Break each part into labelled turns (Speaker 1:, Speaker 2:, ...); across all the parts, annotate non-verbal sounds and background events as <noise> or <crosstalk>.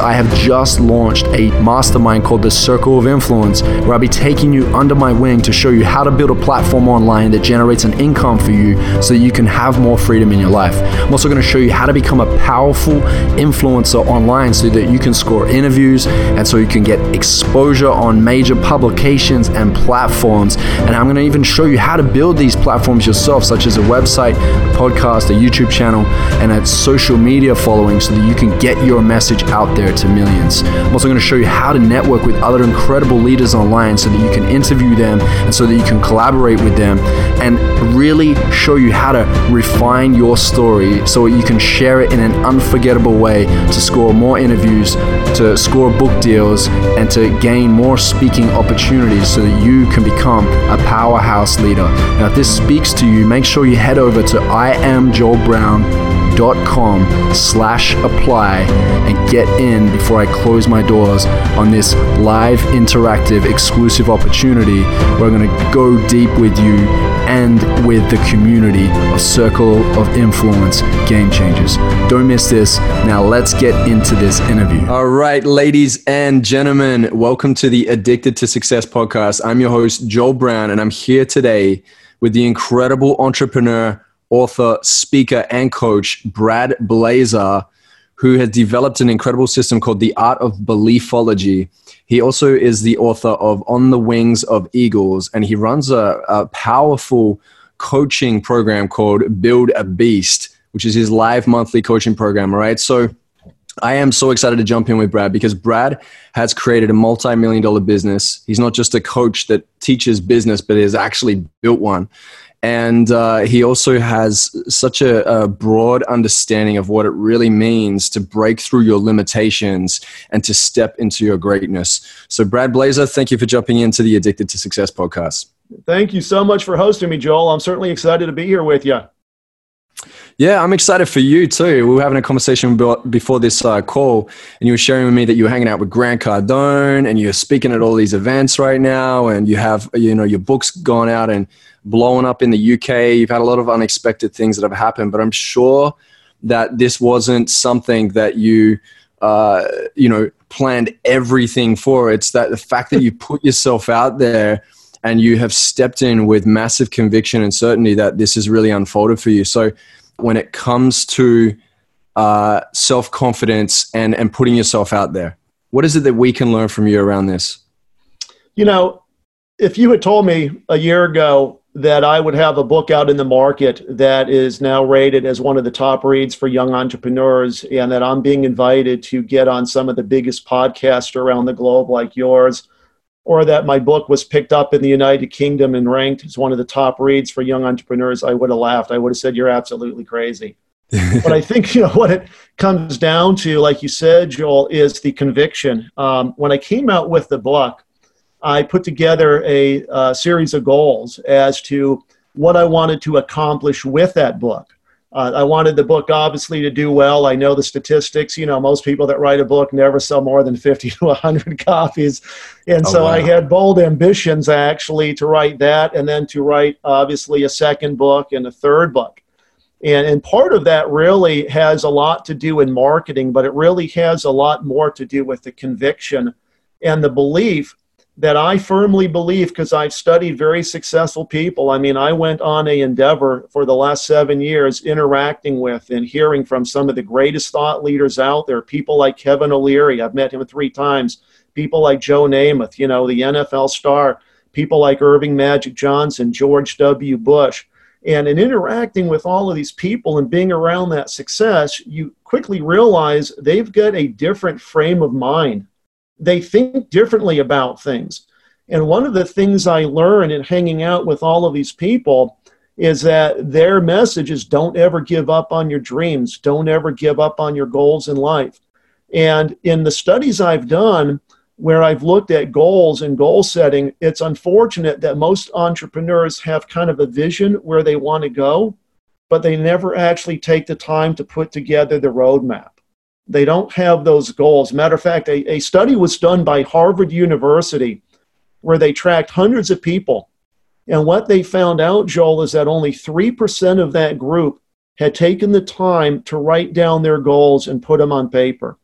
Speaker 1: I have just launched a mastermind called the Circle of Influence, where I'll be taking you under my wing to show you how to build a platform online that generates an income for you so you can have more freedom in your life. I'm also going to show you how to become a powerful influencer online so that you can score interviews and so you can get exposure on major publications and platforms. And I'm going to even show you how to build these platforms yourself, such as a website, a podcast, a YouTube channel, and a social media following so that you can get your message out there to millions. I'm also going to show you how to network with other incredible leaders online so that you can interview them and so that you can collaborate with them and really show you how to refine your story so that you can share it in an unforgettable way to score more interviews, to score book deals, and to gain more speaking opportunities so that you can become a powerhouse leader. Now, if this speaks to you, make sure you head over to I am Joel Brown com slash apply and get in before I close my doors on this live interactive exclusive opportunity where I'm going to go deep with you and with the community of Circle of Influence Game Changers. Don't miss this. Now let's get into this interview. All right, ladies and gentlemen, welcome to the Addicted to Success podcast. I'm your host, Joel Brown, and I'm here today with the incredible entrepreneur author, speaker, and coach, Brad Blazar, who has developed an incredible system called the Art of Beliefology. He also is the author of On the Wings of Eagles, and he runs a, a powerful coaching program called Build a Beast, which is his live monthly coaching program. All right. So I am so excited to jump in with Brad because Brad has created a multi million dollar business. He's not just a coach that teaches business, but has actually built one and uh, he also has such a, a, broad understanding of what it really means to break through your limitations and to step into your greatness. So, Brad Blazar, thank you for jumping into the Addicted to Success podcast.
Speaker 2: Thank you so much for hosting me, Joel. I'm certainly excited to be here with you.
Speaker 1: Yeah, I'm excited for you too. We were having a conversation before this uh, call, and you were sharing with me that you were hanging out with Grant Cardone, and you're speaking at all these events right now, and you have you know your books gone out and blowing up in the UK. You've had a lot of unexpected things that have happened, but I'm sure that this wasn't something that you, uh, you know, planned everything for. It's that the fact that you <laughs> put yourself out there and you have stepped in with massive conviction and certainty that this has really unfolded for you. So when it comes to uh, self confidence and and putting yourself out there, what is it that we can learn from you around this?
Speaker 2: You know, if you had told me a year ago that I would have a book out in the market that is now rated as one of the top reads for young entrepreneurs, and that I'm being invited to get on some of the biggest podcasts around the globe, like yours, or that my book was picked up in the United Kingdom and ranked as one of the top reads for young entrepreneurs, I would have laughed. I would have said, You're absolutely crazy. <laughs> but I think you know what it comes down to, like you said, Joel, is the conviction. Um, when I came out with the book, I put together a, a series of goals as to what I wanted to accomplish with that book. Uh, I wanted the book obviously to do well. I know the statistics. You know, most people that write a book never sell more than 50 <laughs> to 100 copies. And oh, so wow. I had bold ambitions actually to write that and then to write obviously a second book and a third book. And, and part of that really has a lot to do in marketing, but it really has a lot more to do with the conviction and the belief that I firmly believe because I've studied very successful people. I mean, I went on a endeavor for the last seven years interacting with and hearing from some of the greatest thought leaders out there. People like Kevin O'Leary, I've met him three times. People like Joe Namath, you know, the NFL star. People like Earvin Magic Johnson, George W. Bush. And in interacting with all of these people and being around that success, you quickly realize they've got a different frame of mind they think differently about things. And one of the things I learned in hanging out with all of these people is that their message is don't ever give up on your dreams, don't ever give up on your goals in life. And in the studies I've done, where I've looked at goals and goal setting, it's unfortunate that most entrepreneurs have kind of a vision where they want to go, but they never actually take the time to put together the roadmap. They don't have those goals. Matter of fact, a, a study was done by Harvard University where they tracked hundreds of people. And what they found out, Joel, is that only 3% of that group had taken the time to write down their goals and put them on paper.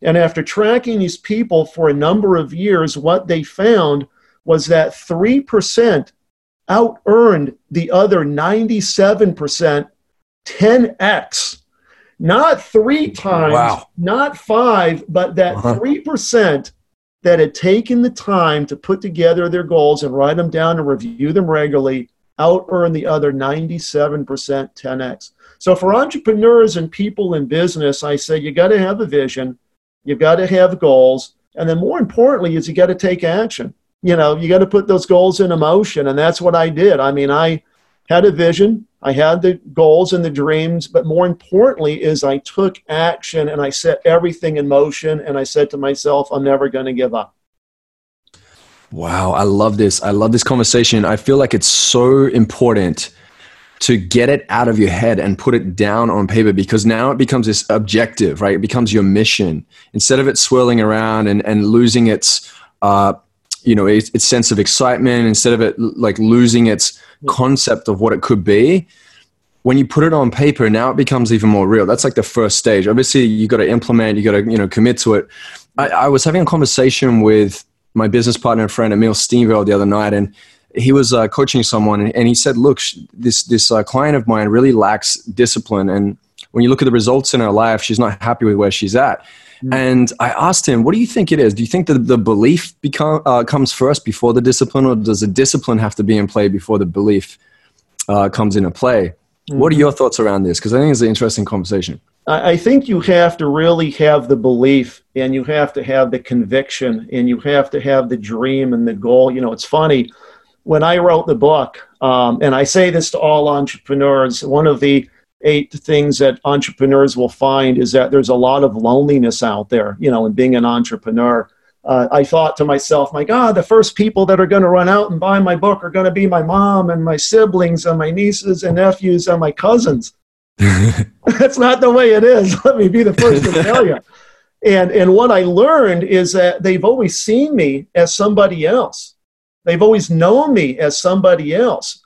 Speaker 2: And after tracking these people for a number of years, what they found was that 3% out earned the other 97% 10x. Not three times, wow. not five, but that uh-huh. 3% that had taken the time to put together their goals and write them down and review them regularly out earn the other 97% 10x. So for entrepreneurs and people in business, I say you got to have a vision, you've got to have goals, and then more importantly is you got to take action. You know, you got to put those goals into motion, and that's what I did. I mean, I had a vision, I had the goals and the dreams, but more importantly is I took action and I set everything in motion and I said to myself, I'm never going to give up.
Speaker 3: Wow, I love this. I love this conversation. I feel like it's so important to get it out of your head and put it down on paper because now it becomes this objective, right? It becomes your mission instead of it swirling around and, and losing its, uh, you know, its, its sense of excitement, instead of it like losing its concept of what it could be. When you put it on paper, now it becomes even more real. That's like the first stage. Obviously, you got to implement, you got to, you know, commit to it. I, I was having a conversation with my business partner and friend Emil Steenveld the other night, and he was uh, coaching someone, and he said, "Look, this this uh, client of mine really lacks discipline, and when you look at the results in her life, she's not happy with where she's at." Mm-hmm. And I asked him, "What do you think it is? Do you think that the belief become, uh, comes first before the discipline, or does the discipline have to be in play before the belief uh, comes into play?" Mm-hmm. What are your thoughts around this? Because I think it's an interesting conversation.
Speaker 2: I think you have to really have the belief and you have to have the conviction and you have to have the dream and the goal. You know, it's funny when I wrote the book, um, and I say this to all entrepreneurs, one of the eight things that entrepreneurs will find is that there's a lot of loneliness out there, you know, in being an entrepreneur. Uh, I thought to myself, my God, the first people that are going to run out and buy my book are going to be my mom and my siblings and my nieces and nephews and my cousins. <laughs> That's not the way it is. Let me be the first to tell you. And, and what I learned is that they've always seen me as somebody else. They've always known me as somebody else.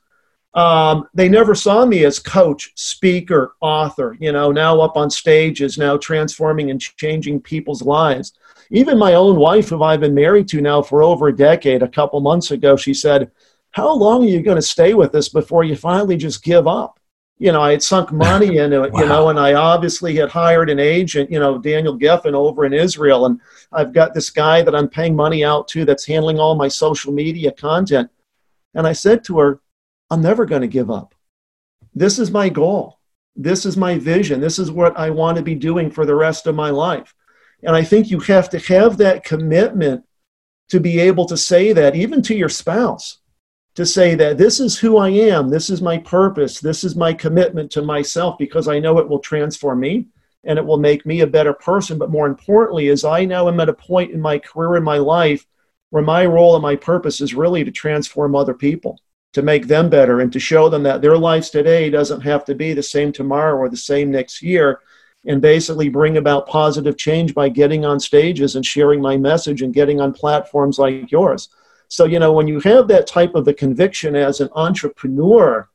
Speaker 2: Um, they never saw me as coach, speaker, author, you know, now up on stages, now transforming and changing people's lives. Even my own wife, who I've been married to now for over a decade, a couple months ago, she said, How long are you going to stay with this before you finally just give up? You know, I had sunk <laughs> money into it, wow. you know, and I obviously had hired an agent, you know, Daniel Geffen over in Israel. And I've got this guy that I'm paying money out to that's handling all my social media content. And I said to her, I'm never going to give up. This is my goal. This is my vision. This is what I want to be doing for the rest of my life. And I think you have to have that commitment to be able to say that, even to your spouse, to say that this is who I am, this is my purpose, this is my commitment to myself, because I know it will transform me and it will make me a better person. But more importantly, is I now am at a point in my career in my life where my role and my purpose is really to transform other people, to make them better, and to show them that their lives today doesn't have to be the same tomorrow or the same next year. And basically bring about positive change by getting on stages and sharing my message and getting on platforms like yours. So, you know, when you have that type of a conviction as an entrepreneur,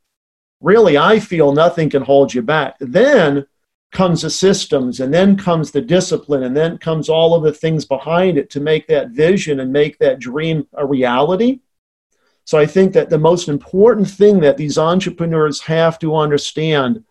Speaker 2: really, I feel nothing can hold you back. Then comes the systems and then comes the discipline and then comes all of the things behind it to make that vision and make that dream a reality so i think that the most important thing that these entrepreneurs have to understand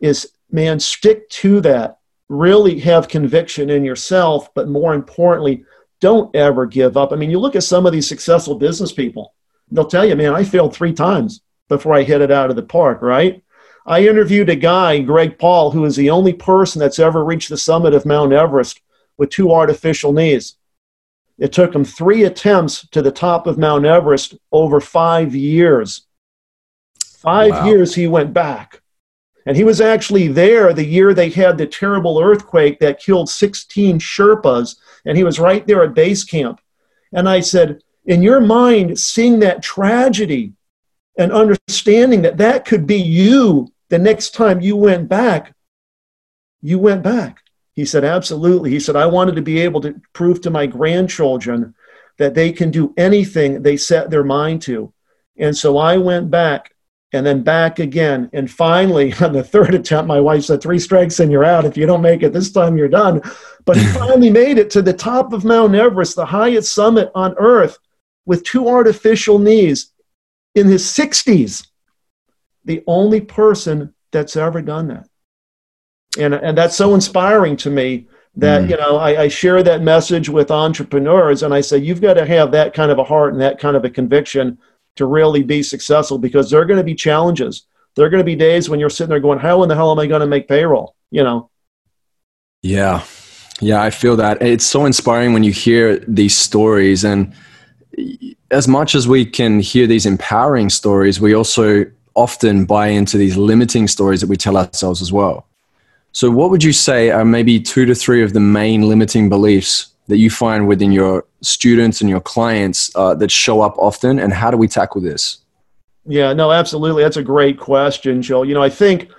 Speaker 2: is man stick to that. Really have conviction in yourself but more importantly don't ever give up. I mean you look at some of these successful business people they'll tell you man i failed three times before i hit it out of the park right? I interviewed a guy, Greg Paul, who is the only person that's ever reached the summit of Mount Everest with two artificial knees. It took him three attempts to the top of Mount Everest over five years. Five wow. years he went back. And he was actually there the year they had the terrible earthquake that killed 16 Sherpas. And he was right there at base camp. And I said, In your mind, seeing that tragedy and understanding that that could be you the next time you went back, you went back. He said, Absolutely. He said, I wanted to be able to prove to my grandchildren that they can do anything they set their mind to. And so I went back and then back again. And finally, <laughs> on the third attempt, my wife said, Three strikes and you're out. If you don't make it this time, you're done. But he <laughs> finally made it to the top of Mount Everest, the highest summit on earth, with two artificial knees in his 60s. The only person that's ever done that. And, and that's so inspiring to me that mm. you know I, I, share that message with entrepreneurs and i say you've got to have that kind of a heart and that kind of a conviction to really be successful because there are going to be challenges. There are going to be days when you're sitting there going how in the hell am i going to make payroll you know?
Speaker 1: Yeah. Yeah i feel that. It's so inspiring when you hear these stories and as much as we can hear these empowering stories we also often buy into these limiting stories that we tell ourselves as well so, what would you say are maybe two to three of the main limiting beliefs that you find within your students and your clients uh, that show up often, and how do we tackle this?
Speaker 2: Yeah, no, absolutely. That's a great question, Joel. You know, I think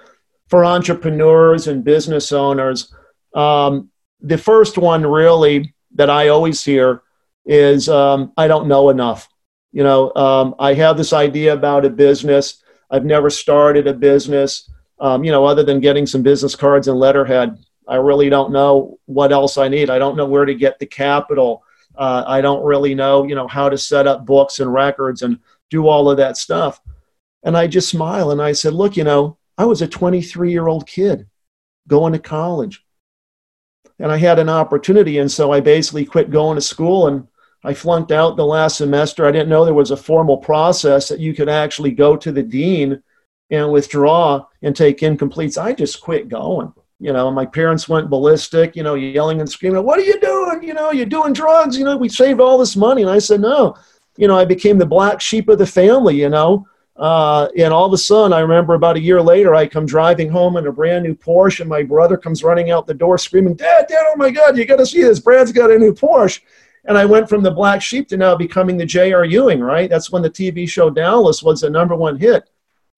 Speaker 2: for entrepreneurs and business owners, um, the first one really that I always hear is um, I don't know enough. You know, um, I have this idea about a business. I've never started a business um, you know, other than getting some business cards and letterhead, I really don't know what else I need. I don't know where to get the capital. Uh, I don't really know, you know, how to set up books and records and do all of that stuff. And I just smile and I said, look, you know, I was a 23 year old kid going to college and I had an opportunity. And so I basically quit going to school and I flunked out the last semester. I didn't know there was a formal process that you could actually go to the dean and withdraw and take incompletes. I just quit going. You know, my parents went ballistic, you know, yelling and screaming, What are you doing? You know, you're doing drugs. You know, we saved all this money. And I said, No. You know, I became the black sheep of the family, you know. Uh, and all of a sudden, I remember about a year later, I come driving home in a brand new Porsche, and my brother comes running out the door screaming, Dad, Dad, oh my God, you got to see this. Brad's got a new Porsche. And I went from the black sheep to now becoming the J.R. Ewing, right? That's when the TV show Dallas was the number one hit.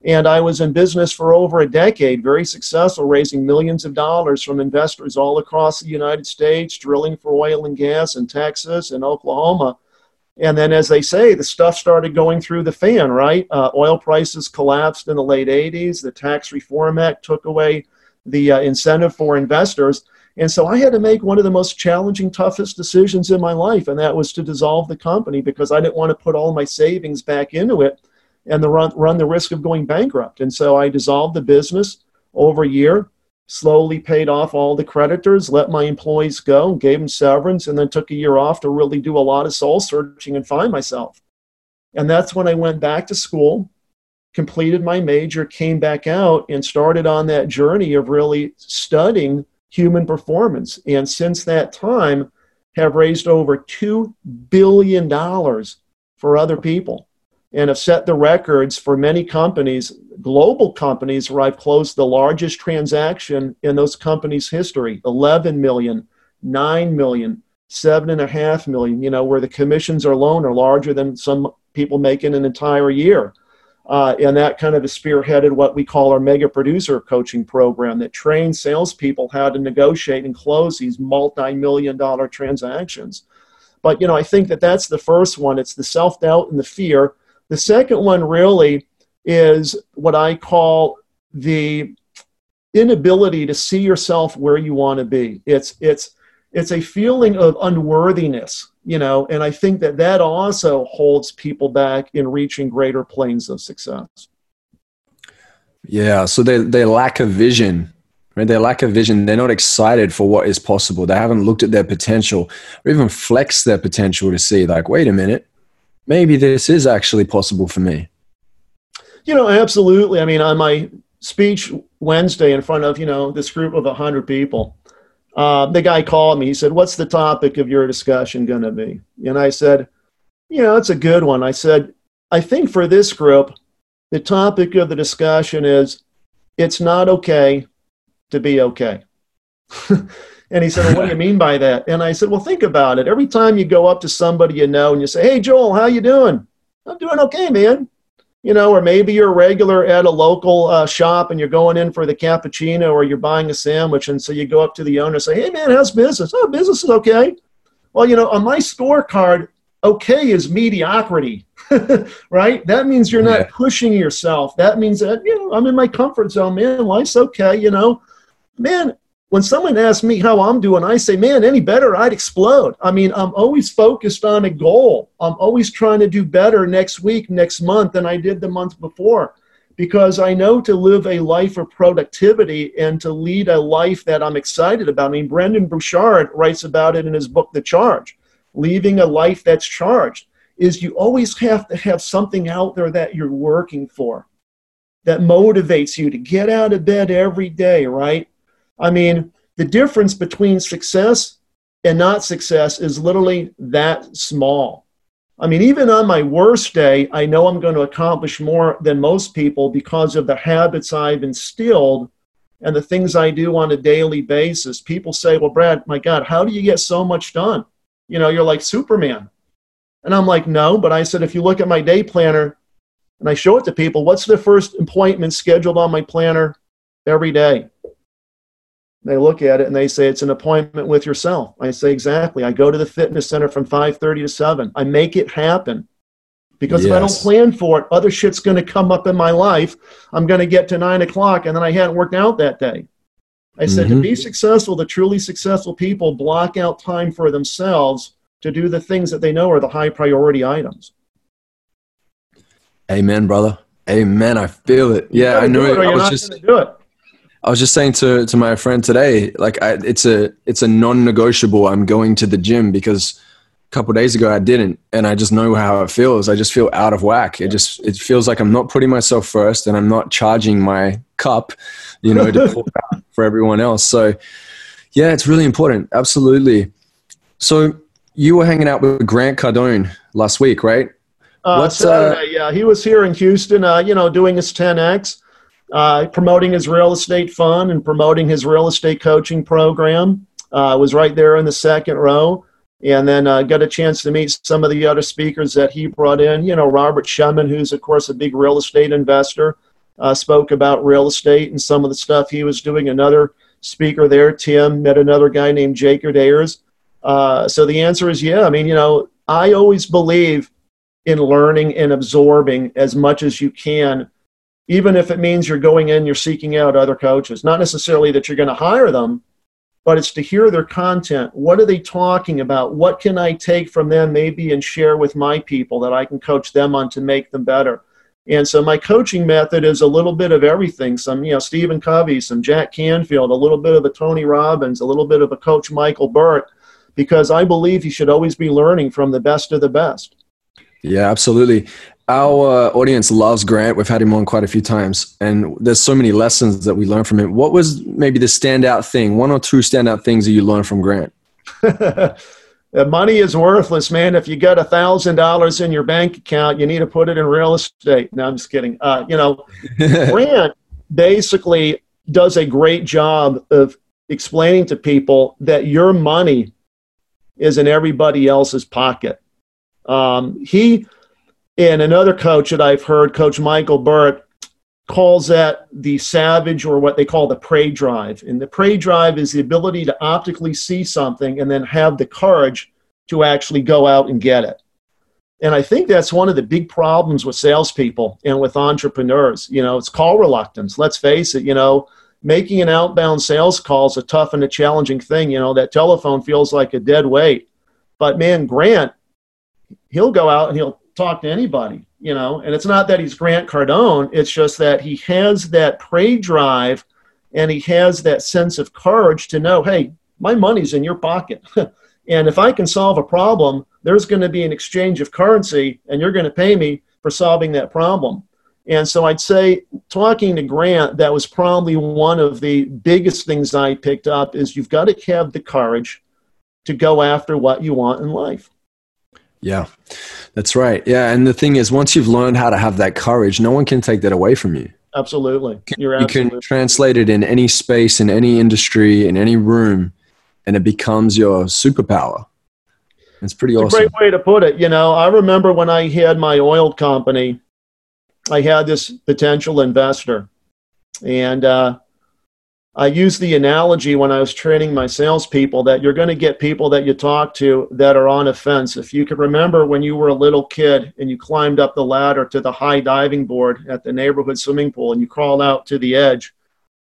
Speaker 2: And I was in business for over a decade, very successful, raising millions of dollars from investors all across the United States, drilling for oil and gas in Texas and Oklahoma. And then, as they say, the stuff started going through the fan, right? Uh, oil prices collapsed in the late 80s. The Tax Reform Act took away the uh, incentive for investors. And so I had to make one of the most challenging, toughest decisions in my life, and that was to dissolve the company because I didn't want to put all my savings back into it and the run, run the risk of going bankrupt. And so I dissolved the business over a year, slowly paid off all the creditors, let my employees go, gave them severance, and then took a year off to really do a lot of soul searching and find myself. And that's when I went back to school, completed my major, came back out, and started on that journey of really studying human performance. And since that time, have raised over $2 billion for other people and have set the records for many companies, global companies, where I've closed the largest transaction in those companies' history 11 million, 9 million, 7.5 million, you know, where the commissions alone are larger than some people make in an entire year. Uh, and that kind of spearheaded what we call our mega producer coaching program that trains salespeople how to negotiate and close these multi million dollar transactions. But, you know, I think that that's the first one. It's the self doubt and the fear the second one really is what I call the inability to see yourself where you want to be. It's it's it's a feeling of unworthiness, you know, and I think that that also holds people back in reaching greater planes of success.
Speaker 1: Yeah, so they they lack a vision right? They lack a vision. They're not excited for what is possible. They haven't looked at their potential or even flexed their potential to see, like, wait a minute, maybe this is actually possible for me.
Speaker 2: You know, absolutely. I mean, on my speech Wednesday in front of, you know, this group of 100 people, uh, the guy called me. He said, What's the topic of your discussion going to be? And I said, You know, it's a good one. I said, I think for this group, the topic of the discussion is it's not okay to be okay. <laughs> And he said, well, what do you mean by that? And I said, well, think about it. Every time you go up to somebody you know and you say, hey, Joel, how you doing? I'm doing okay, man. You know, or maybe you're a regular at a local uh, shop and you're going in for the cappuccino or you're buying a sandwich. And so you go up to the owner and say, hey, man, how's business? Oh, business is okay. Well, you know, on my scorecard, okay is mediocrity, <laughs> right? That means you're not yeah. pushing yourself. That means that, you know, I'm in my comfort zone, man. Life's okay, you know. Man, when someone asks me how I'm doing, I say, man, any better, I'd explode. I mean, I'm always focused on a goal. I'm always trying to do better next week, next month than I did the month before because I know to live a life of productivity and to lead a life that I'm excited about. I mean, Brendon Burchard writes about it in his book, The Charge. Leaving a life that's charged is you always have to have something out there that you're working for that motivates you to get out of bed every day, right? I mean, the difference between success and not success is literally that small. I mean, even on my worst day, I know I'm going to accomplish more than most people because of the habits I've instilled and the things I do on a daily basis. People say, Well, Brad, my God, how do you get so much done? You know, you're like Superman. And I'm like, No, but I said, if you look at my day planner and I show it to people, what's the first appointment scheduled on my planner every day? They look at it and they say it's an appointment with yourself. I say exactly. I go to the fitness center from 5:30 to 7. I make it happen. Because yes. if I don't plan for it, other shit's going to come up in my life. I'm going to get to nine o'clock and then I hadn't worked out that day. I said mm-hmm. to be successful, the truly successful people block out time for themselves to do the things that they know are the high priority items.
Speaker 3: Amen, brother. Amen. I feel it. Yeah, I know. It, I was just do it. I was just saying to to my friend today, like I, it's a it's a non-negotiable. I'm going to the gym because a couple days ago I didn't, and I just know how it feels. I just feel out of whack. It just it feels like I'm not putting myself first, and I'm not charging my cup, you know, to <laughs> pour out for everyone else. So, yeah, it's really important. Absolutely. So you were hanging out with Grant Cardone last week, right?
Speaker 2: Uh, What's, Saturday, uh, yeah, he was here in Houston, uh, you know, doing his 10x uh, promoting his real estate fund and promoting his real estate coaching program. Uh, was right there in the second row, and then uh, got a chance to meet some of the other speakers that he brought in. You know, Robert Shemin, who's of course a big real estate investor, uh, spoke about real estate and some of the stuff he was doing. Another speaker there, Tim, met another guy named Jacob Ayers. Uh, so the answer is yeah. I mean, you know, I always believe in learning and absorbing as much as you can even if it means you're going in, you're seeking out other coaches. Not necessarily that you're going to hire them, but it's to hear their content. What are they talking about? What can I take from them maybe and share with my people that I can coach them on to make them better? And so my coaching method is a little bit of everything. Some, you know, Stephen Covey, some Jack Canfield, a little bit of a Tony Robbins, a little bit of a coach Michael Burt, because I believe you should always be learning from the best of the best.
Speaker 3: Yeah, absolutely. Our audience loves Grant. We've had him on quite a few times, and there's so many lessons that we learn from him. What was maybe the standout thing, one or two standout things that you learned from Grant? <laughs>
Speaker 2: money is worthless, man. If you got a thousand dollars in your bank account, you need to put it in real estate. No, I'm just kidding. Uh, you know, <laughs> Grant basically does a great job of explaining to people that your money is in everybody else's pocket. Um, he and another coach that I've heard, Coach Michael Burt, calls that the savage or what they call the prey drive. And the prey drive is the ability to optically see something and then have the courage to actually go out and get it. And I think that's one of the big problems with salespeople and with entrepreneurs. You know, it's call reluctance. Let's face it, you know, making an outbound sales call is a tough and a challenging thing. You know, that telephone feels like a dead weight. But man, Grant, he'll go out and he'll talk to anybody, you know. And it's not that he's Grant Cardone, it's just that he has that prey drive and he has that sense of courage to know, hey, my money's in your pocket. <laughs> and if I can solve a problem, there's going to be an exchange of currency and you're going to pay me for solving that problem. And so I'd say talking to Grant, that was probably one of the biggest things I picked up is you've got to have the courage to go after what you want in life.
Speaker 3: Yeah, that's right. Yeah. And the thing is, once you've learned how to have that courage, no one can take that away from you.
Speaker 2: Absolutely.
Speaker 3: You're you absolutely. can translate it in any space, in any industry, in any room, and it becomes your superpower. It's pretty
Speaker 2: it's
Speaker 3: awesome.
Speaker 2: great way to put it. You know, I remember when I had my oil company, I had this potential investor. And uh, I use the analogy when I was training my salespeople that you're going to get people that you talk to that are on a fence. If you can remember when you were a little kid and you climbed up the ladder to the high diving board at the neighborhood swimming pool and you crawled out to the edge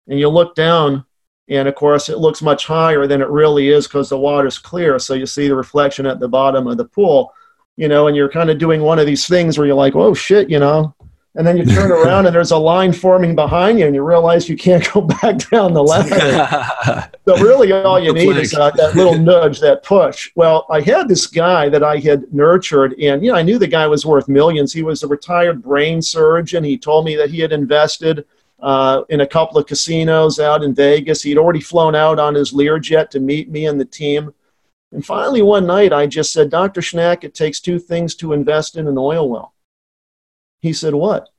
Speaker 2: and you look down, and of course it looks much higher than it really is because the water's clear. So you see the reflection at the bottom of the pool, you know, and you're kind of doing one of these things where you're like, oh shit, you know, and then you turn <laughs> around and there's a line forming behind you and you realize you can't go <laughs> back down the ladder. <laughs> So really all you need is uh, that little nudge that push. Well i had this guy that i had nurtured and you know i knew the guy was worth millions. He was a retired brain surgeon. He told me that he had invested uh, in a couple of casinos out in vegas. He'd already flown out on his learjet to meet me and the team. And finally one night i just said dr schnack it takes two things to invest in an oil well he said, What?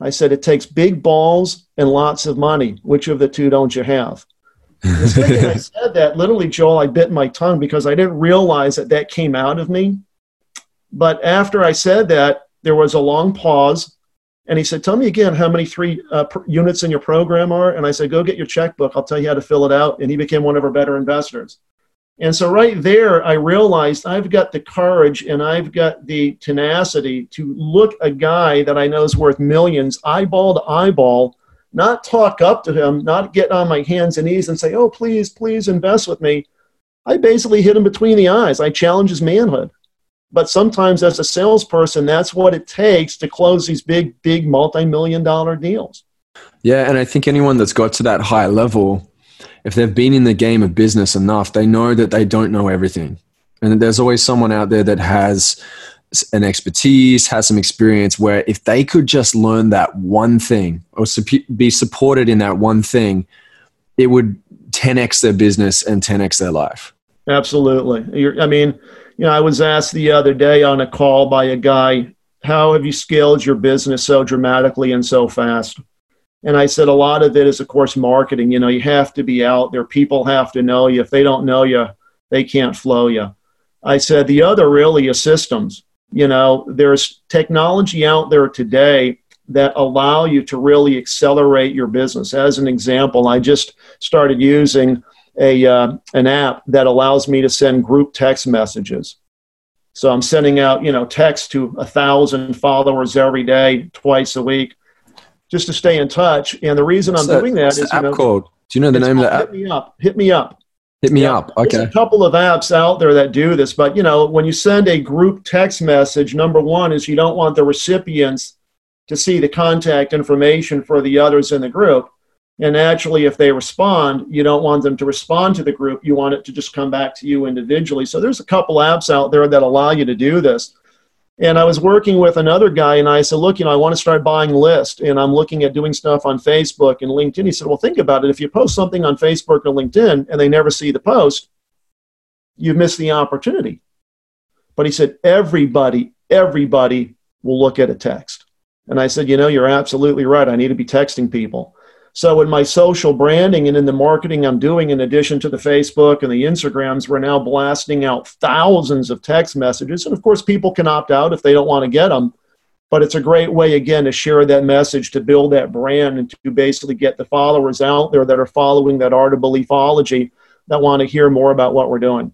Speaker 2: I said, It takes big balls and lots of money. Which of the two don't you have? the second I <laughs> said that, literally, Joel, I bit my tongue because I didn't realize that that came out of me. But after I said that, there was a long pause. And he said, Tell me again how many three uh, units in your program are. And I said, Go get your checkbook. I'll tell you how to fill it out. And he became one of our better investors. And so, right there, I realized I've got the courage and I've got the tenacity to look a guy that I know is worth millions, eyeball to eyeball, not talk up to him, not get on my hands and knees and say, Oh, please, please invest with me. I basically hit him between the eyes. I challenge his manhood. But sometimes, as a salesperson, that's what it takes to close these big, big multi million dollar deals.
Speaker 3: Yeah. And I think anyone that's got to that high level, if they've been in the game of business enough, they know that they don't know everything. And there's always someone out there that has an expertise, has some experience where if they could just learn that one thing or be supported in that one thing, it would 10x their business and 10x their life.
Speaker 2: Absolutely. You're, I mean, you know, I was asked the other day on a call by a guy, how have you scaled your business so dramatically and so fast? And I said a lot of it is, of course, marketing. You know, you have to be out there. People have to know you. If they don't know you, they can't flow you. I said the other really is systems. You know, there's technology out there today that allow you to really accelerate your business. As an example, I just started using a uh, an app that allows me to send group text messages. So I'm sending out, you know, text to a thousand followers every day, twice a week just to stay in touch. And the reason what's I'm that, doing that is,
Speaker 3: you know, called? Do you know the name of the
Speaker 2: app? Hit me up. Hit me up.
Speaker 3: Hit me yeah, up. Okay.
Speaker 2: There's a couple of apps out there that do this, but you know, when you send a group text message, number one is you don't want the recipients to see the contact information for the others in the group. And actually, if they respond, you don't want them to respond to the group. You want it to just come back to you individually. So there's a couple apps out there that allow you to do this. And I was working with another guy, and I said, Look, you know, I want to start buying lists, and I'm looking at doing stuff on Facebook and LinkedIn. He said, Well, think about it. If you post something on Facebook or LinkedIn and they never see the post, you've missed the opportunity. But he said, Everybody, everybody will look at a text. And I said, You know, you're absolutely right. I need to be texting people. So, in my social branding and in the marketing I'm doing, in addition to the Facebook and the Instagrams, we're now blasting out thousands of text messages. And of course, people can opt out if they don't want to get them. But it's a great way, again, to share that message, to build that brand, and to basically get the followers out there that are following that art of beliefology that want to hear more about what we're doing.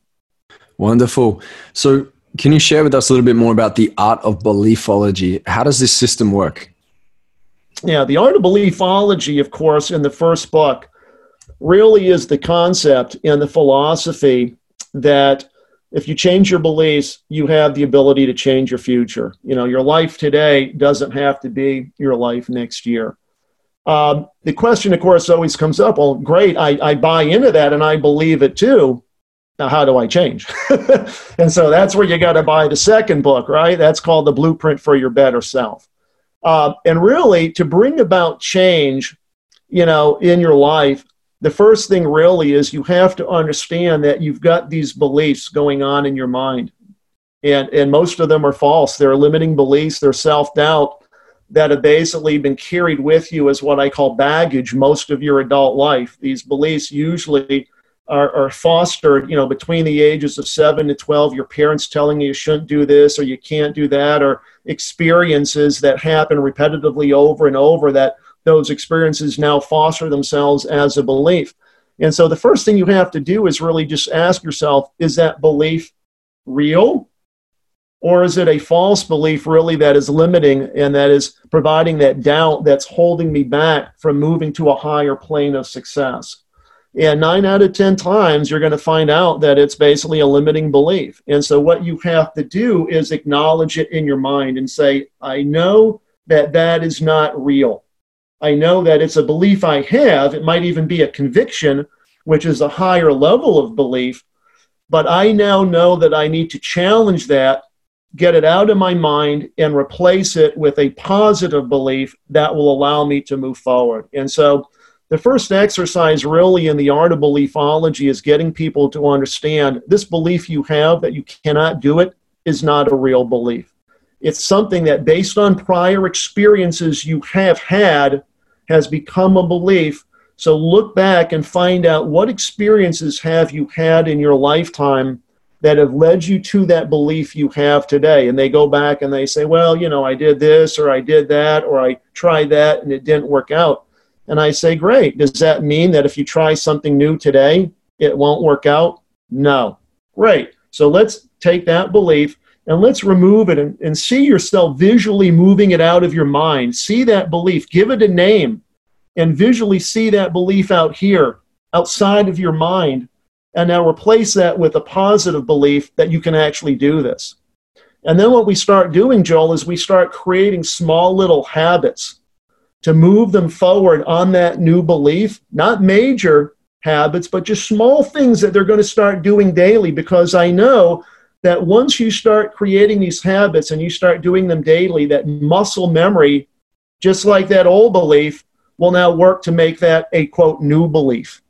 Speaker 3: Wonderful. So, can you share with us a little bit more about the art of beliefology? How does this system work?
Speaker 2: Yeah, the art of beliefology, of course, in the first book, really is the concept and the philosophy that if you change your beliefs, you have the ability to change your future. You know, your life today doesn't have to be your life next year. Um, the question, of course, always comes up well, great, I, I buy into that and I believe it too. Now, how do I change? <laughs> and so that's where you got to buy the second book, right? That's called The Blueprint for Your Better Self. Uh, and really, to bring about change, you know, in your life, the first thing really is you have to understand that you've got these beliefs going on in your mind. And, and most of them are false. They're limiting beliefs, they're self doubt that have basically been carried with you as what I call baggage most of your adult life. These beliefs usually are, are, fostered, you know, between the ages of seven to 12, your parents telling you you shouldn't do this or you can't do that, or experiences that happen repetitively over and over that those experiences now foster themselves as a belief. And so the first thing you have to do is really just ask yourself is that belief real? Or is it a false belief really that is limiting and that is providing that doubt that's holding me back from moving to a higher plane of success? And nine out of 10 times, you're going to find out that it's basically a limiting belief. And so, what you have to do is acknowledge it in your mind and say, I know that that is not real. I know that it's a belief I have. It might even be a conviction, which is a higher level of belief. But I now know that I need to challenge that, get it out of my mind, and replace it with a positive belief that will allow me to move forward. And so, the first exercise, really, in the art of beliefology is getting people to understand this belief you have that you cannot do it is not a real belief. It's something that, based on prior experiences you have had, has become a belief. So look back and find out what experiences have you had in your lifetime that have led you to that belief you have today. And they go back and they say, well, you know, I did this or I did that or I tried that and it didn't work out. And I say, great. Does that mean that if you try something new today, it won't work out? No. Great. So let's take that belief and let's remove it and, and see yourself visually moving it out of your mind. See that belief, give it a name, and visually see that belief out here, outside of your mind. And now replace that with a positive belief that you can actually do this. And then what we start doing, Joel, is we start creating small little habits to move them forward on that new belief, not major habits, but just small things that they're going to start doing daily. Because I know that once you start creating these habits and you start doing them daily, that muscle memory, just like that old belief, will now work to make that a quote new belief.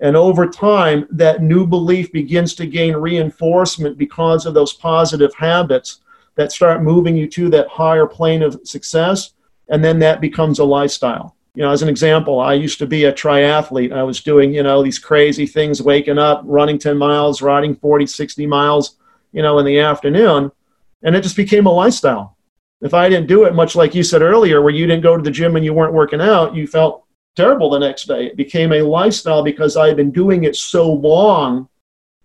Speaker 2: And over time, that new belief begins to gain reinforcement because of those positive habits that start moving you to that higher plane of success and then that becomes a lifestyle. You know, as an example, I used to be a triathlete. I was doing, you know, these crazy things, waking up, running 10 miles, riding 40, 60 miles, you know, in the afternoon. And it just became a lifestyle. If I didn't do it, much like you said earlier, where you didn't go to the gym and you weren't working out, you felt terrible the next day. It became a lifestyle because I had been doing it so long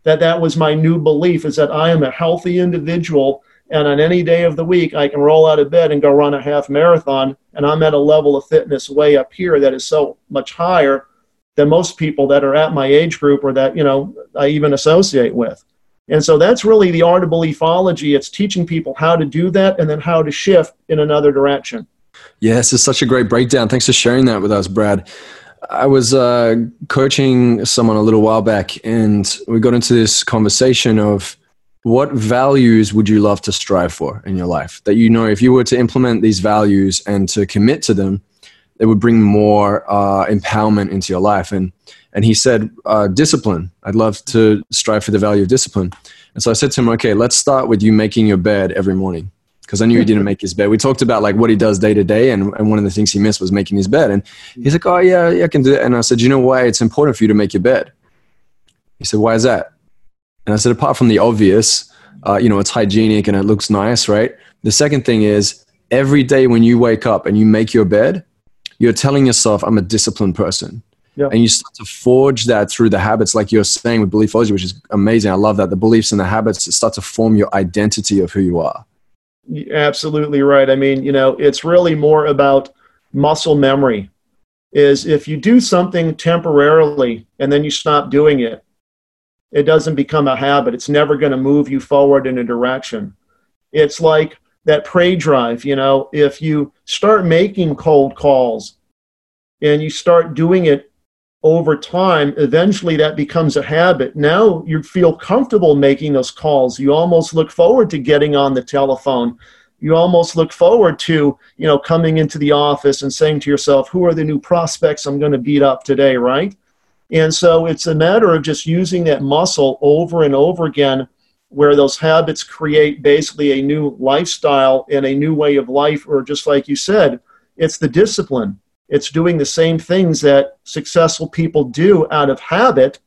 Speaker 2: that that was my new belief is that I am a healthy individual and on any day of the week, I can roll out of bed and go run a half marathon. And I'm at a level of fitness way up here that is so much higher than most people that are at my age group or that, you know, I even associate with. And so that's really the art of beliefology. It's teaching people how to do that and then how to shift in another direction.
Speaker 3: Yes, it's such a great breakdown. Thanks for sharing that with us, Brad. I was uh, coaching someone a little while back, and we got into this conversation of what values would you love to strive for in your life? That you know if you were to implement these values and to commit to them it would bring more uh, empowerment into your life. And and he said uh, discipline. I'd love to strive for the value of discipline. And so i said to him okay let's start with you making your bed every morning. Because i knew he didn't make his bed. We talked about like what he does day to day and, and one of the things he missed was making his bed. And he's like oh yeah, yeah i can do that. And i said you know why it's important for you to make your bed? He said why is that and I said, apart from the obvious, uh, you know, it's hygienic and it looks nice, right? The second thing is every day when you wake up and you make your bed, you're telling yourself, I'm a disciplined person. Yep. And you start to forge that through the habits, like you're saying with beliefology, which is amazing. I love that. The beliefs and the habits start to form your identity of who you are.
Speaker 2: Absolutely right. I mean, you know, it's really more about muscle memory. Is if you do something temporarily and then you stop doing it, it doesn't become a habit. It's never going to move you forward in a direction. It's like that prey drive, you know, if you start making cold calls and you start doing it over time, eventually that becomes a habit. Now you feel comfortable making those calls. You almost look forward to getting on the telephone. You almost look forward to, you know, coming into the office and saying to yourself, who are the new prospects I'm going to beat up today, right? And so it's a matter of just using that muscle over and over again, where those habits create basically a new lifestyle and a new way of life, or just like you said, it's the discipline. It's doing the same things that successful people do out of habit,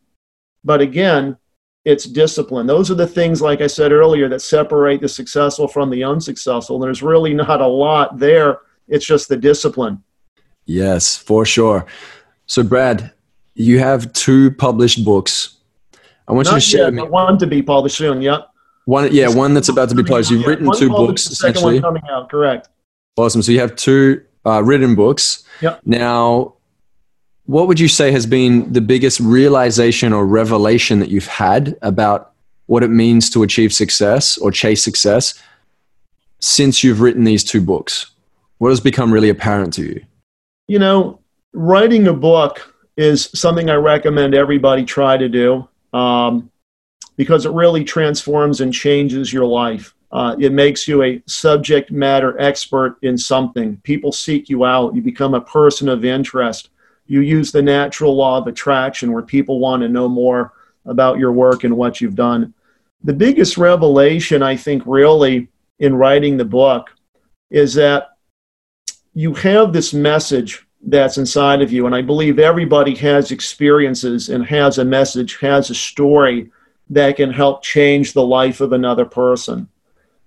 Speaker 2: but again, it's discipline. Those are the things, like I said earlier, that separate the successful from the unsuccessful. There's really not a lot there. It's just the discipline.
Speaker 3: Yes, for sure. So, Brad, you have two published books. I want
Speaker 2: Not
Speaker 3: you to share
Speaker 2: yet,
Speaker 3: me
Speaker 2: one to be published soon. Yep.
Speaker 3: one. Yeah, one that's about to be published. You've written
Speaker 2: one
Speaker 3: two books
Speaker 2: the
Speaker 3: essentially.
Speaker 2: one coming out. Correct.
Speaker 3: Awesome. So you have two uh, written books.
Speaker 2: Yep.
Speaker 3: Now, what would you say has been the biggest realization or revelation that you've had about what it means to achieve success or chase success since you've written these two books? What has become really apparent to you?
Speaker 2: You know, writing a book is something I recommend everybody try to do um, because it really transforms and changes your life. Uh, it makes you a subject matter expert in something. People seek you out. You become a person of interest. You use the natural law of attraction where people want to know more about your work and what you've done. The biggest revelation, I think, really, in writing the book is that you have this message that's inside of you. And I believe everybody has experiences and has a message, has a story that can help change the life of another person.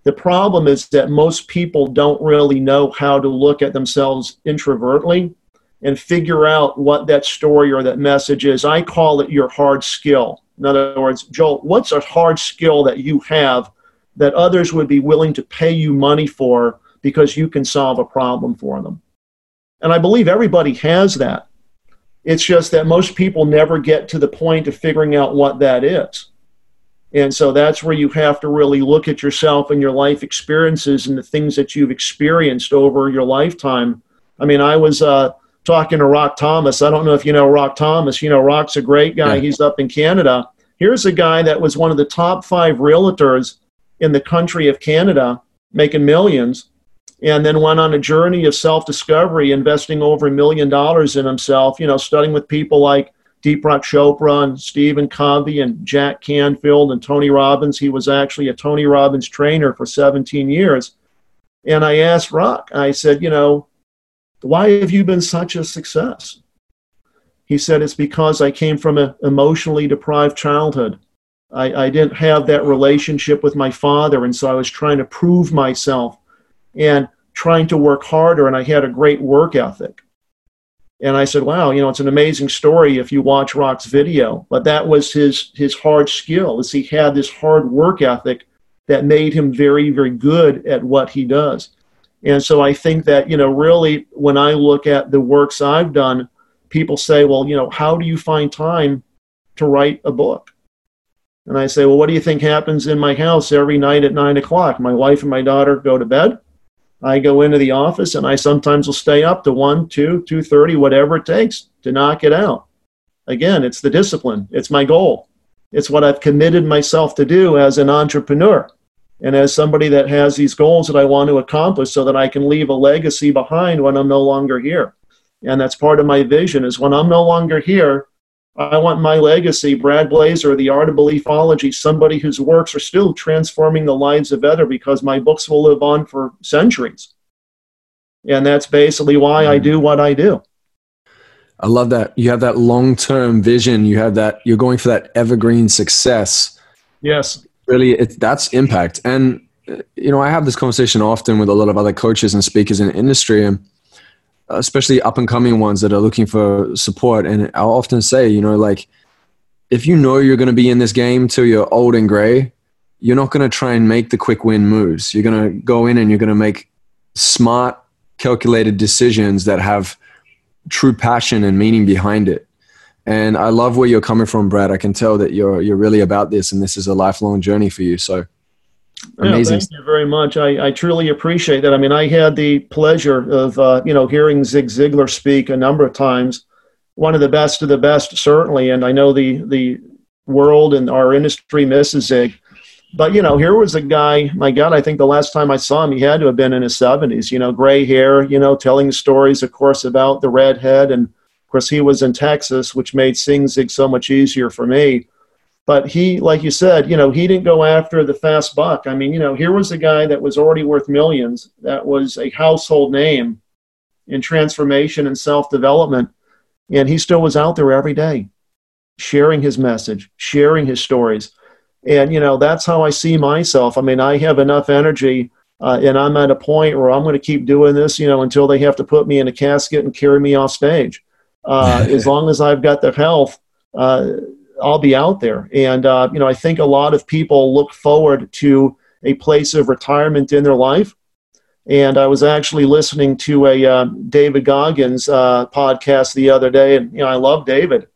Speaker 2: The problem is that most people don't really know how to look at themselves introvertly and figure out what that story or that message is. I call it your hard skill. In other words, Joel, what's a hard skill that you have that others would be willing to pay you money for because you can solve a problem for them? And I believe everybody has that. It's just that most people never get to the point of figuring out what that is. And so that's where you have to really look at yourself and your life experiences and the things that you've experienced over your lifetime. I mean, I was uh, talking to Rock Thomas. I don't know if you know Rock Thomas. You know, Rock's a great guy.
Speaker 3: Yeah.
Speaker 2: He's up in Canada. Here's a guy that was one of the top five realtors in the country of Canada, making millions, and then went on a journey of self discovery, investing over a million dollars in himself, you know, studying with people like Deepak Chopra and Stephen Covey and Jack Canfield and Tony Robbins. He was actually a Tony Robbins trainer for 17 years. And I asked Rock, I said, you know, why have you been such a success? He said, it's because I came from an emotionally deprived childhood. I, I didn't have that relationship with my father. And so I was trying to prove myself and trying to work harder. And I had a great work ethic. And I said, wow, you know, it's an amazing story if you watch Rock's video. But that was his, his hard skill, is he had this hard work ethic that made him very, very good at what he does. And so I think that, you know, really when I look at the works I've done, people say, well, you know, how do you find time to write a book? And I say, well, what do you think happens in my house every night at nine o'clock? My wife and my daughter go to bed. I go into the office and I sometimes will stay up to one, two, two thirty, whatever it takes to knock it out. Again, it's the discipline. It's my goal. It's what I've committed myself to do as an entrepreneur and as somebody that has these goals that I want to accomplish so that I can leave a legacy behind when I'm no longer here. And that's part of my vision is when I'm no longer here, I want my legacy, Brad Blazar, the art of beliefology, somebody whose works are still transforming the lives of other because my books will live on for centuries. And that's basically why I do what I do.
Speaker 3: I love that. You have that long term vision. You have that, you're going for that evergreen success.
Speaker 2: Yes.
Speaker 3: Really, it, that's impact. And, uh, you know, I have this conversation often with a lot of other coaches and speakers in the industry, and especially up and coming ones that are looking for support. And I'll often say, you know, like, if you know you're going to be in this game till you're old and gray, you're not going to try and make the quick win moves. You're going to go in and you're going to make smart, calculated decisions that have true passion and meaning behind it. And I love where you're coming from, Brad. I can tell that you're you're really about this, and this is a lifelong journey for you. So amazing.
Speaker 2: Yeah, thank you very much. I, I truly appreciate that. I mean, I had the pleasure of uh, you know hearing Zig Ziglar speak a number of times. One of the best of the best, certainly, and I know the the world and our industry misses Zig. But you know, here was a guy. My God, I think the last time I saw him, he had to have been in his seventies. You know, gray hair. You know, telling stories, of course, about the redhead, and of course, he was in Texas, which made seeing Zig so much easier for me. But he, like you said, you know, he didn't go after the fast buck. I mean, you know, here was a guy that was already worth millions, that was a household name in transformation and self development, and he still was out there every day, sharing his message, sharing his stories and you know that's how i see myself i mean i have enough energy Uh, and I'm at a point where I'm going to keep doing this, you know, until they have to put me in a casket and carry me off stage. Uh, <laughs> as long as I've got the health, uh, I'll be out there. And, uh, you know, I think a lot of people look forward to a place of retirement in their life. And I was actually listening to a uh, David Goggins uh, podcast the other day, and you know I love David,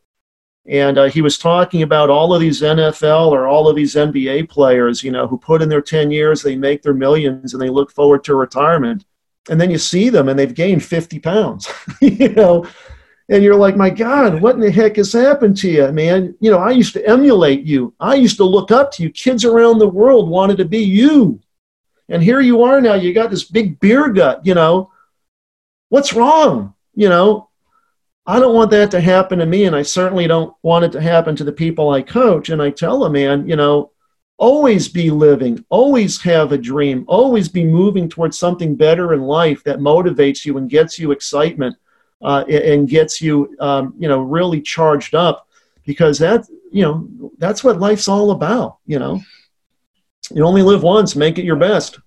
Speaker 2: and uh, he was talking about all of these NFL or all of these NBA players, you know, who put in their ten years, they make their millions, and they look forward to retirement, and then you see them and they've gained fifty pounds, <laughs> you know, and you're like, my God, what in the heck has happened to you, man? You know, I used to emulate you. I used to look up to you. Kids around the world wanted to be you. And here you are now, you got this big beer gut, you know. What's wrong? You know, I don't want that to happen to me, and I certainly don't want it to happen to the people I coach. And I tell them, man, you know, always be living, always have a dream, always be moving towards something better in life that motivates you and gets you excitement uh, and gets you, um, you know, really charged up because that, you know, that's what life's all about, you know. You only live once, make it your best.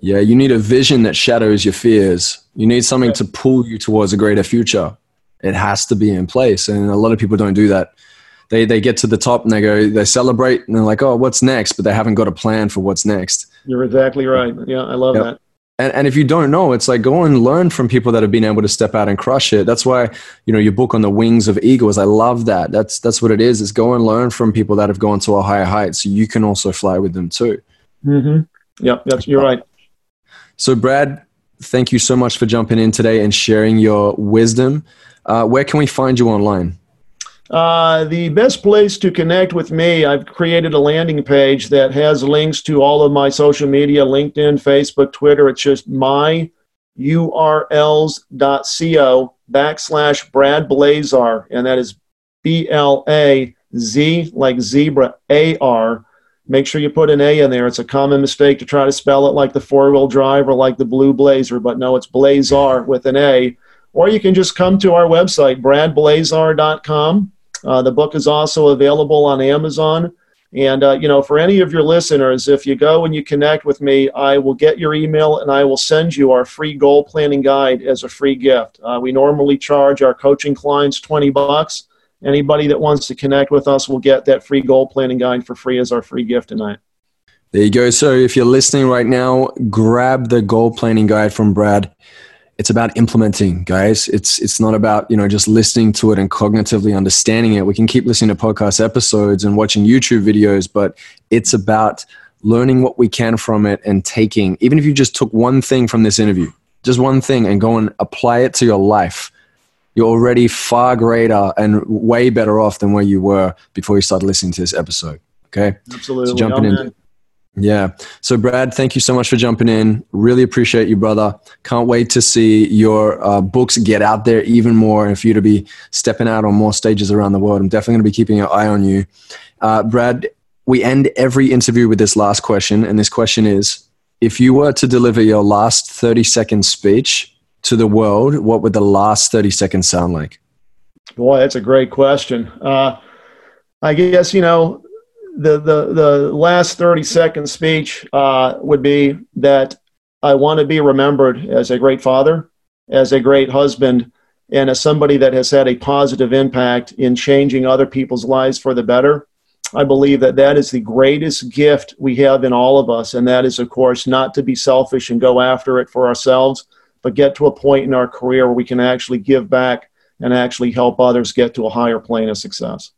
Speaker 3: Yeah, you need a vision that shadows your fears. You need something to pull you towards a greater future. It has to be in place. And a lot of people don't do that. They, they get to the top and they go, they celebrate and they're like, oh, what's next? But they haven't got a plan for what's next.
Speaker 2: You're exactly right. Yeah, I love yep. that.
Speaker 3: And, and if you don't know, it's like go and learn from people that have been able to step out and crush it. That's why, you know, your book on the wings of eagles, I love that. That's, that's what it is, is go and learn from people that have gone to a higher height so you can also fly with them too.
Speaker 2: Mm-hmm. Yep, that's, you're right.
Speaker 3: So, Brad, thank you so much for jumping in today and sharing your wisdom. Uh, where can we find you online?
Speaker 2: Uh, the best place to connect with me, I've created a landing page that has links to all of my social media LinkedIn, Facebook, Twitter. It's just myurls.co backslash Brad Blazar, and that is B L A Z like zebra A R. Make sure you put an A in there. It's a common mistake to try to spell it like the four wheel drive or like the blue blazer, but no, it's Blazar with an A. Or you can just come to our website, bradblazar.com uh, the book is also available on Amazon. And, uh, you know, for any of your listeners, if you go and you connect with me, I will get your email and I will send you our free goal planning guide as a free gift. Uh, we normally charge our coaching clients 20 bucks. Anybody that wants to connect with us will get that free goal planning guide for free as our free gift tonight.
Speaker 3: There you go. So if you're listening right now, grab the goal planning guide from Brad it's about implementing guys. It's it's not about you know just listening to it and cognitively understanding it. We can keep listening to podcast episodes and watching youtube videos but it's about learning what we can from it and taking even if you just took one thing from this interview just one thing and go and apply it to your life you're already far greater and way better off than where you were before you started listening to this episode okay?
Speaker 2: Absolutely.
Speaker 3: so jumping in yeah. So, Brad, thank you so much for jumping in. Really appreciate you, brother. Can't wait to see your uh, books get out there even more and for you to be stepping out on more stages around the world. I'm definitely going to be keeping an eye on you. Uh, Brad, we end every interview with this last question. And this question is if you were to deliver your last 30 second speech to the world, what would the last 30 seconds sound like?
Speaker 2: Boy, that's a great question. Uh, I guess, you know, the, the, the last 30 second speech uh, would be that I want to be remembered as a great father, as a great husband, and as somebody that has had a positive impact in changing other people's lives for the better. I believe that that is the greatest gift we have in all of us. And that is, of course, not to be selfish and go after it for ourselves, but get to a point in our career where we can actually give back and actually help others get to a higher plane of success.